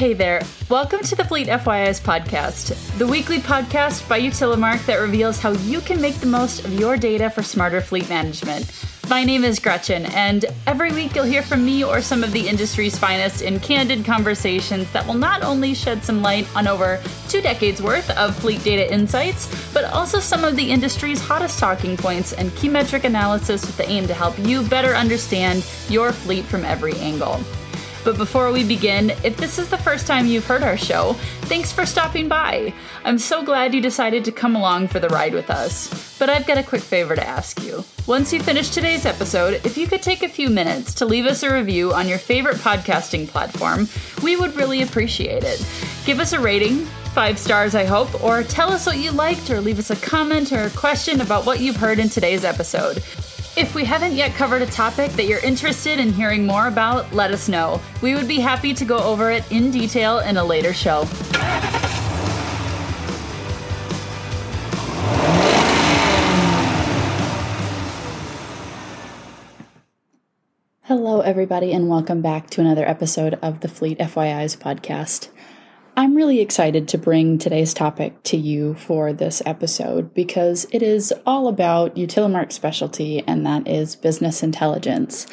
Hey there. Welcome to the Fleet FYI's podcast, the weekly podcast by Utilimarc that reveals how you can make the most of your data for smarter fleet management. My name is Gretchen, and every week you'll hear from me or some of the industry's finest in candid conversations that will not only shed some light on over two decades worth of fleet data insights, but also some of the industry's hottest talking points and key metric analysis with the aim to help you better understand your fleet from every angle. But before we begin, if this is the first time you've heard our show, thanks for stopping by. I'm so glad you decided to come along for the ride with us. But I've got a quick favor to ask you. Once you finish today's episode, if you could take a few minutes to leave us a review on your favorite podcasting platform, we would really appreciate it. Give us a rating, five stars, I hope, or tell us what you liked, or leave us a comment or a question about what you've heard in today's episode. If we haven't yet covered a topic that you're interested in hearing more about, let us know. We would be happy to go over it in detail in a later show. Hello, everybody, and welcome back to another episode of the Fleet FYI's podcast. I'm really excited to bring today's topic to you for this episode because it is all about Utilimarc specialty, and that is business intelligence.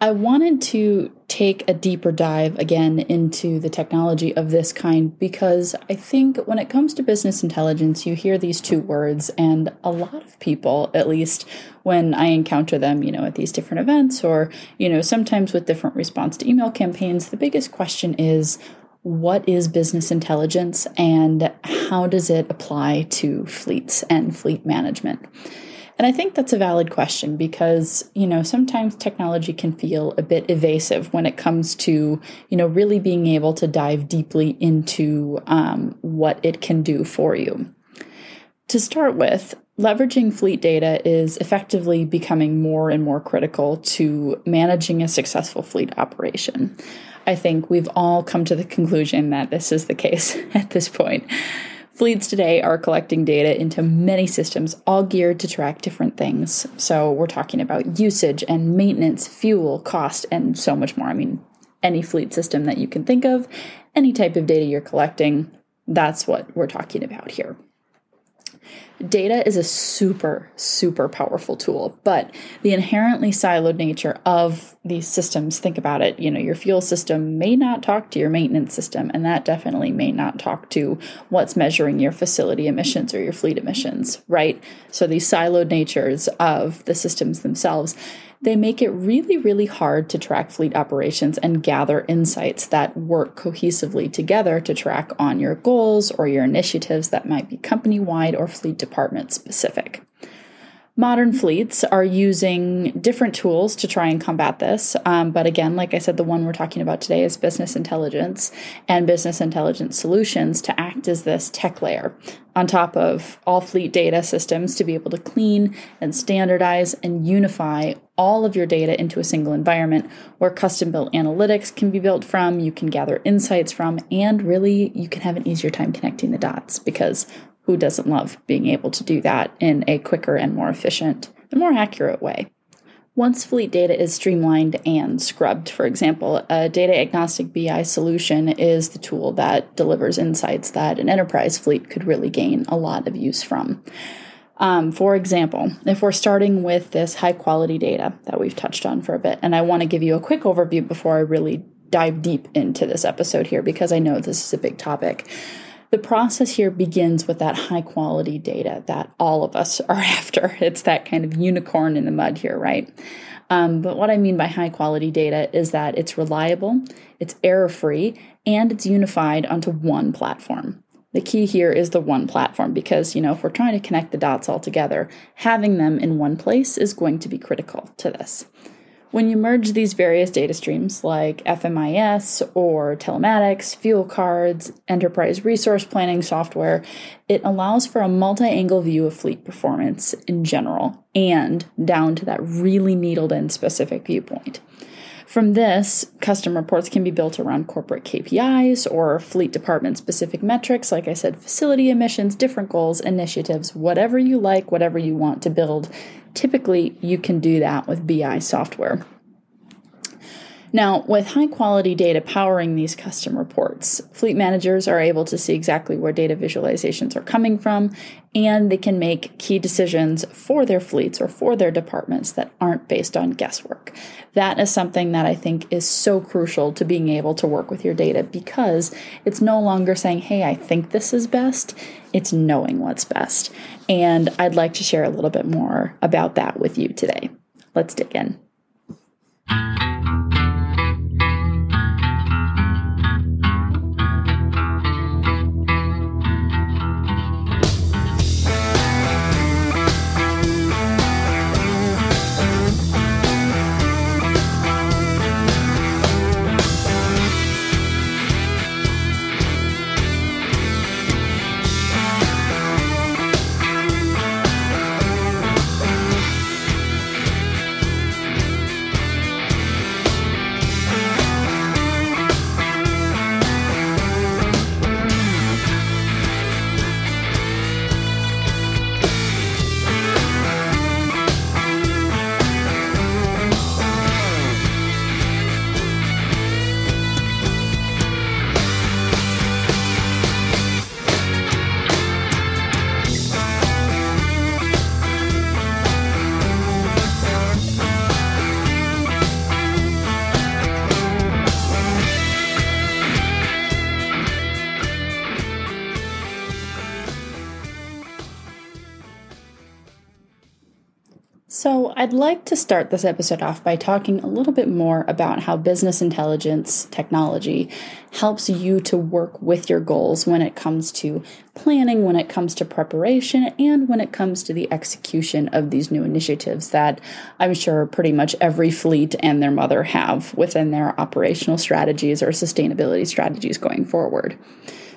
I wanted to take a deeper dive again into the technology of this kind because I think when it comes to business intelligence, you hear these two words, and a lot of people, at least when I encounter them, you know, at these different events or, you know, sometimes with different response to email campaigns, the biggest question is, what is business intelligence and how does it apply to fleets and fleet management? And I think that's a valid question because, you know, sometimes technology can feel a bit evasive when it comes to, you know, really being able to dive deeply into um, what it can do for you. To start with, leveraging fleet data is effectively becoming more and more critical to managing a successful fleet operation. I think we've all come to the conclusion that this is the case at this point. Fleets today are collecting data into many systems, all geared to track different things. So we're talking about usage and maintenance, fuel, cost, and so much more. I mean, any fleet system that you can think of, any type of data you're collecting, that's what we're talking about here. Data is a super, super powerful tool, but the inherently siloed nature of these systems, think about it, you know, your fuel system may not talk to your maintenance system, and that definitely may not talk to what's measuring your facility emissions or your fleet emissions, right? So these siloed natures of the systems themselves they make it really, really hard to track fleet operations and gather insights that work cohesively together to track on your goals or your initiatives that might be company wide or fleet department specific. Modern fleets are using different tools to try and combat this. Um, but again, like I said, the one we're talking about today is business intelligence and business intelligence solutions to act as this tech layer on top of all fleet data systems to be able to clean and standardize and unify all of your data into a single environment where custom built analytics can be built from, you can gather insights from, and really you can have an easier time connecting the dots because who doesn't love being able to do that in a quicker and more efficient and more accurate way? Once fleet data is streamlined and scrubbed, for example, a data agnostic BI solution is the tool that delivers insights that an enterprise fleet could really gain a lot of use from. Um, for example, if we're starting with this high quality data that we've touched on for a bit, and I want to give you a quick overview before I really dive deep into this episode here because I know this is a big topic. The process here begins with that high quality data that all of us are after. It's that kind of unicorn in the mud here, right? Um, but what I mean by high quality data is that it's reliable, it's error free, and it's unified onto one platform. The key here is the one platform because, you know, if we're trying to connect the dots all together, having them in one place is going to be critical to this. When you merge these various data streams like FMIS or telematics, fuel cards, enterprise resource planning software, it allows for a multi angle view of fleet performance in general and down to that really needled in specific viewpoint. From this, custom reports can be built around corporate KPIs or fleet department specific metrics, like I said, facility emissions, different goals, initiatives, whatever you like, whatever you want to build Typically, you can do that with BI software. Now, with high quality data powering these custom reports, fleet managers are able to see exactly where data visualizations are coming from, and they can make key decisions for their fleets or for their departments that aren't based on guesswork. That is something that I think is so crucial to being able to work with your data because it's no longer saying, hey, I think this is best. It's knowing what's best. And I'd like to share a little bit more about that with you today. Let's dig in. So, I'd like to start this episode off by talking a little bit more about how business intelligence technology helps you to work with your goals when it comes to planning, when it comes to preparation, and when it comes to the execution of these new initiatives that I'm sure pretty much every fleet and their mother have within their operational strategies or sustainability strategies going forward.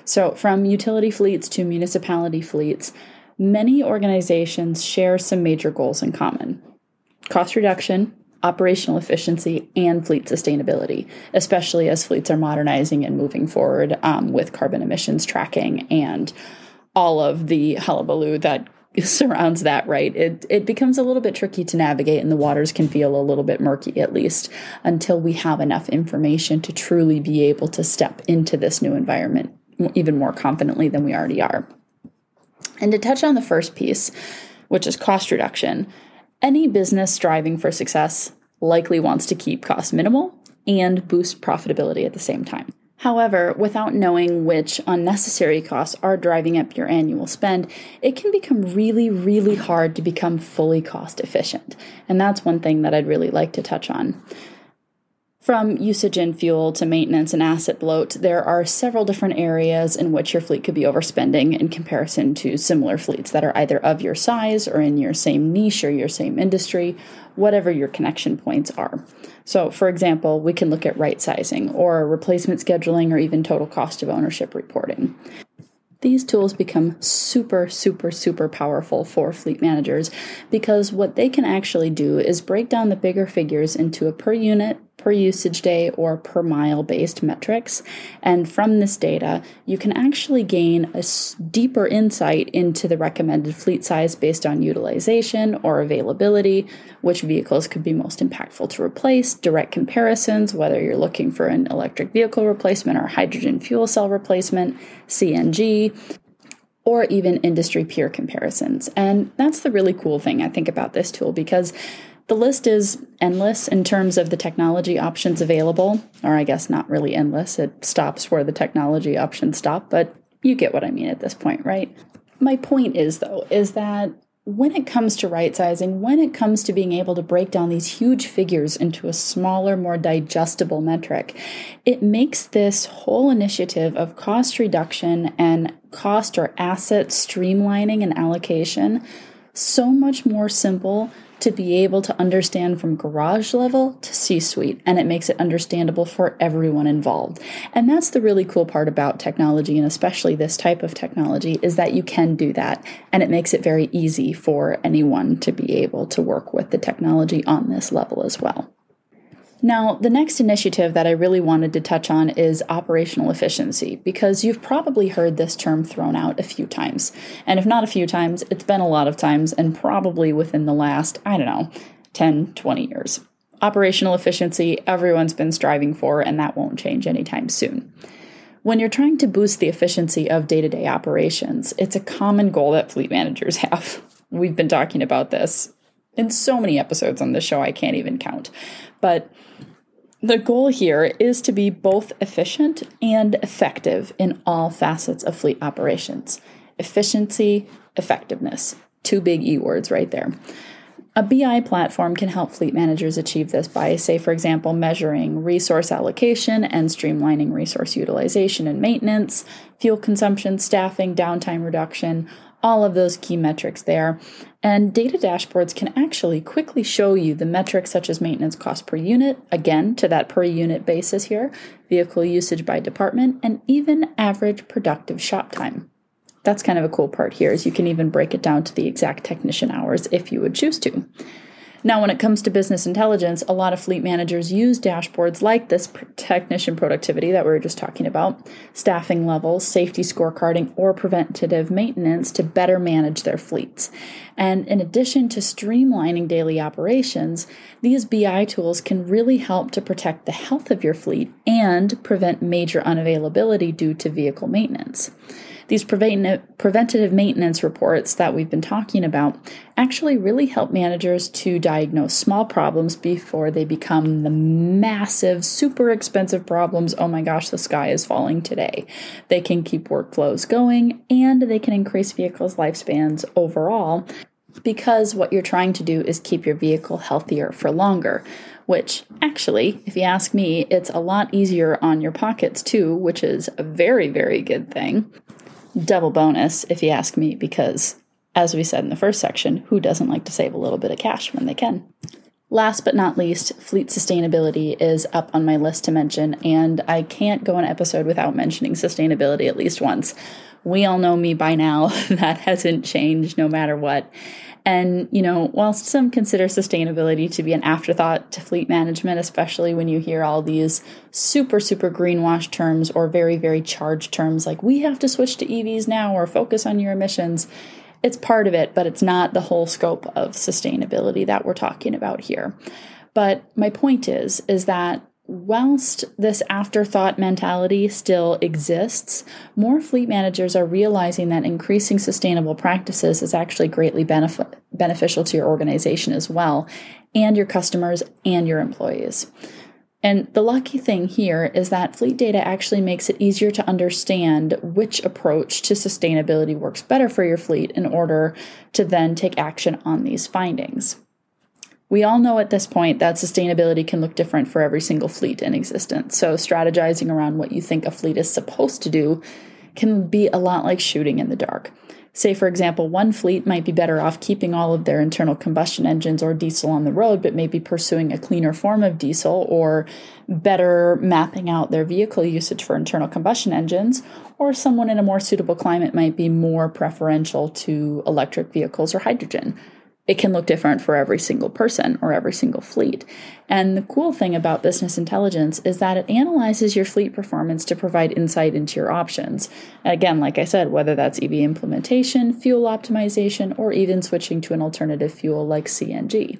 So, from utility fleets to municipality fleets, many organizations share some major goals in common cost reduction, operational efficiency, and fleet sustainability, especially as fleets are modernizing and moving forward um, with carbon emissions tracking and all of the hullabaloo that surrounds that, right? It, it becomes a little bit tricky to navigate, and the waters can feel a little bit murky, at least until we have enough information to truly be able to step into this new environment even more confidently than we already are. And to touch on the first piece, which is cost reduction, any business striving for success likely wants to keep costs minimal and boost profitability at the same time. However, without knowing which unnecessary costs are driving up your annual spend, it can become really, really hard to become fully cost efficient. And that's one thing that I'd really like to touch on. From usage in fuel to maintenance and asset bloat, there are several different areas in which your fleet could be overspending in comparison to similar fleets that are either of your size or in your same niche or your same industry, whatever your connection points are. So, for example, we can look at right sizing or replacement scheduling or even total cost of ownership reporting. These tools become super, super, super powerful for fleet managers because what they can actually do is break down the bigger figures into a per unit per usage day or per mile based metrics. And from this data, you can actually gain a deeper insight into the recommended fleet size based on utilization or availability, which vehicles could be most impactful to replace, direct comparisons, whether you're looking for an electric vehicle replacement or hydrogen fuel cell replacement, CNG or even industry peer comparisons. And that's the really cool thing I think about this tool because the list is endless in terms of the technology options available, or I guess not really endless. It stops where the technology options stop, but you get what I mean at this point, right? My point is, though, is that when it comes to right sizing, when it comes to being able to break down these huge figures into a smaller, more digestible metric, it makes this whole initiative of cost reduction and cost or asset streamlining and allocation so much more simple to be able to understand from garage level to C suite, and it makes it understandable for everyone involved. And that's the really cool part about technology, and especially this type of technology, is that you can do that, and it makes it very easy for anyone to be able to work with the technology on this level as well. Now, the next initiative that I really wanted to touch on is operational efficiency, because you've probably heard this term thrown out a few times. And if not a few times, it's been a lot of times, and probably within the last, I don't know, 10, 20 years. Operational efficiency, everyone's been striving for, and that won't change anytime soon. When you're trying to boost the efficiency of day to day operations, it's a common goal that fleet managers have. We've been talking about this in so many episodes on this show, I can't even count. But the goal here is to be both efficient and effective in all facets of fleet operations. Efficiency, effectiveness. Two big E words right there. A BI platform can help fleet managers achieve this by, say, for example, measuring resource allocation and streamlining resource utilization and maintenance, fuel consumption, staffing, downtime reduction, all of those key metrics there. And data dashboards can actually quickly show you the metrics such as maintenance cost per unit, again, to that per unit basis here, vehicle usage by department, and even average productive shop time that's kind of a cool part here is you can even break it down to the exact technician hours if you would choose to. Now, when it comes to business intelligence, a lot of fleet managers use dashboards like this technician productivity that we were just talking about, staffing levels, safety scorecarding, or preventative maintenance to better manage their fleets. And in addition to streamlining daily operations, these BI tools can really help to protect the health of your fleet and prevent major unavailability due to vehicle maintenance. These preventative maintenance reports that we've been talking about actually really help managers to diagnose small problems before they become the massive, super expensive problems. Oh my gosh, the sky is falling today. They can keep workflows going and they can increase vehicles' lifespans overall because what you're trying to do is keep your vehicle healthier for longer. Which, actually, if you ask me, it's a lot easier on your pockets too, which is a very, very good thing double bonus, if you ask me, because as we said in the first section, who doesn't like to save a little bit of cash when they can? Last but not least, fleet sustainability is up on my list to mention, and I can't go an episode without mentioning sustainability at least once. We all know me by now, that hasn't changed no matter what. And, you know, whilst some consider sustainability to be an afterthought to fleet management, especially when you hear all these super, super greenwash terms or very, very charged terms like we have to switch to EVs now or focus on your emissions, it's part of it, but it's not the whole scope of sustainability that we're talking about here. But my point is, is that whilst this afterthought mentality still exists, more fleet managers are realizing that increasing sustainable practices is actually greatly beneficial to your organization as well, and your customers and your employees. And the lucky thing here is that fleet data actually makes it easier to understand which approach to sustainability works better for your fleet in order to then take action on these findings. We all know at this point that sustainability can look different for every single fleet in existence. So, strategizing around what you think a fleet is supposed to do can be a lot like shooting in the dark. Say, for example, one fleet might be better off keeping all of their internal combustion engines or diesel on the road, but maybe pursuing a cleaner form of diesel or better mapping out their vehicle usage for internal combustion engines. Or someone in a more suitable climate might be more preferential to electric vehicles or hydrogen it can look different for every single person or every single fleet. And the cool thing about business intelligence is that it analyzes your fleet performance to provide insight into your options. Again, like I said, whether that's EV implementation, fuel optimization, or even switching to an alternative fuel like CNG.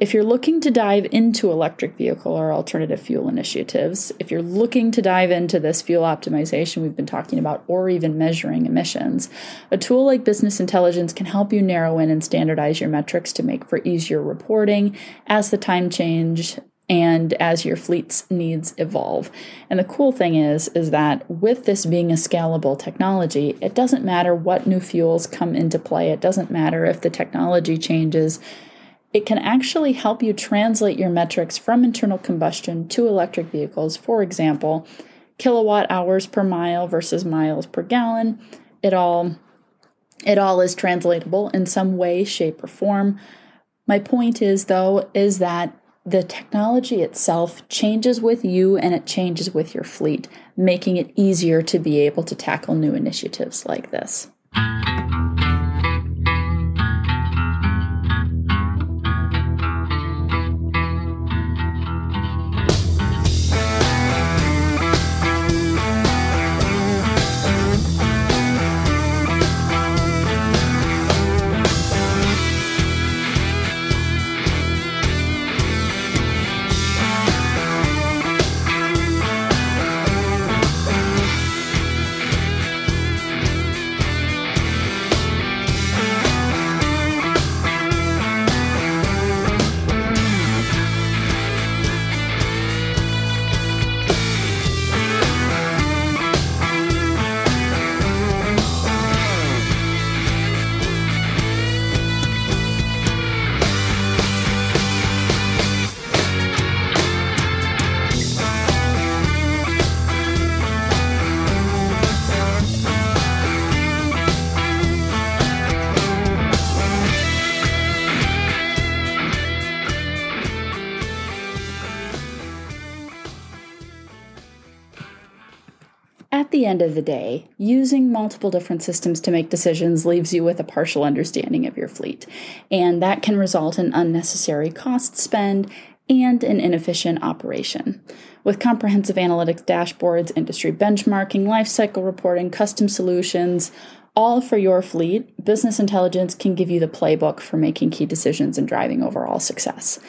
If you're looking to dive into electric vehicle or alternative fuel initiatives, if you're looking to dive into this fuel optimization we've been talking about, or even measuring emissions, a tool like Business Intelligence can help you narrow in and standardize your metrics to make for easier reporting as the time change and as your fleet's needs evolve. And the cool thing is is that with this being a scalable technology, it doesn't matter what new fuels come into play. It doesn't matter if the technology changes it can actually help you translate your metrics from internal combustion to electric vehicles. For example, kilowatt hours per mile versus miles per gallon. It all it all is translatable in some way, shape, or form. My point is though is that the technology itself changes with you and it changes with your fleet, making it easier to be able to tackle new initiatives like this. The end of the day, using multiple different systems to make decisions leaves you with a partial understanding of your fleet, and that can result in unnecessary cost spend and an inefficient operation. With comprehensive analytics dashboards, industry benchmarking, lifecycle reporting, custom solutions, all for your fleet, business intelligence can give you the playbook for making key decisions and driving overall success.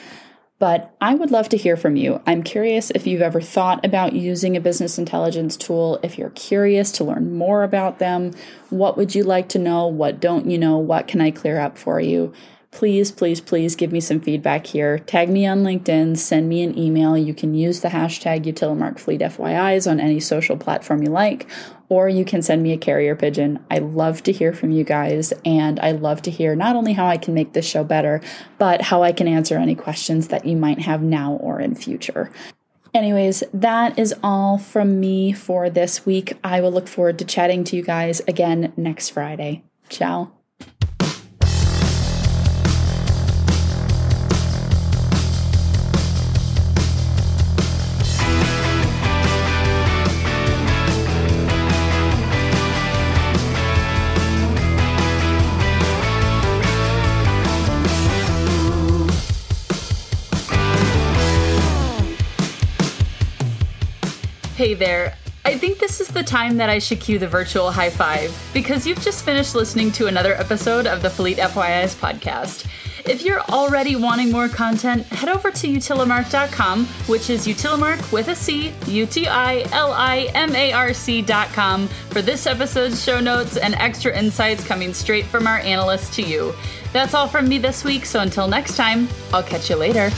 But I would love to hear from you. I'm curious if you've ever thought about using a business intelligence tool. If you're curious to learn more about them, what would you like to know? What don't you know? What can I clear up for you? please, please, please give me some feedback here. Tag me on LinkedIn, send me an email. You can use the hashtag UtilimarcFleetFYIs on any social platform you like, or you can send me a carrier pigeon. I love to hear from you guys, and I love to hear not only how I can make this show better, but how I can answer any questions that you might have now or in future. Anyways, that is all from me for this week. I will look forward to chatting to you guys again next Friday. Ciao. Hey there. I think this is the time that I should cue the virtual high five because you've just finished listening to another episode of the Fleet FYIs podcast. If you're already wanting more content, head over to utilimarc.com, which is utilimarc with a C, U T I L I M A R C.com, for this episode's show notes and extra insights coming straight from our analysts to you. That's all from me this week, so until next time, I'll catch you later.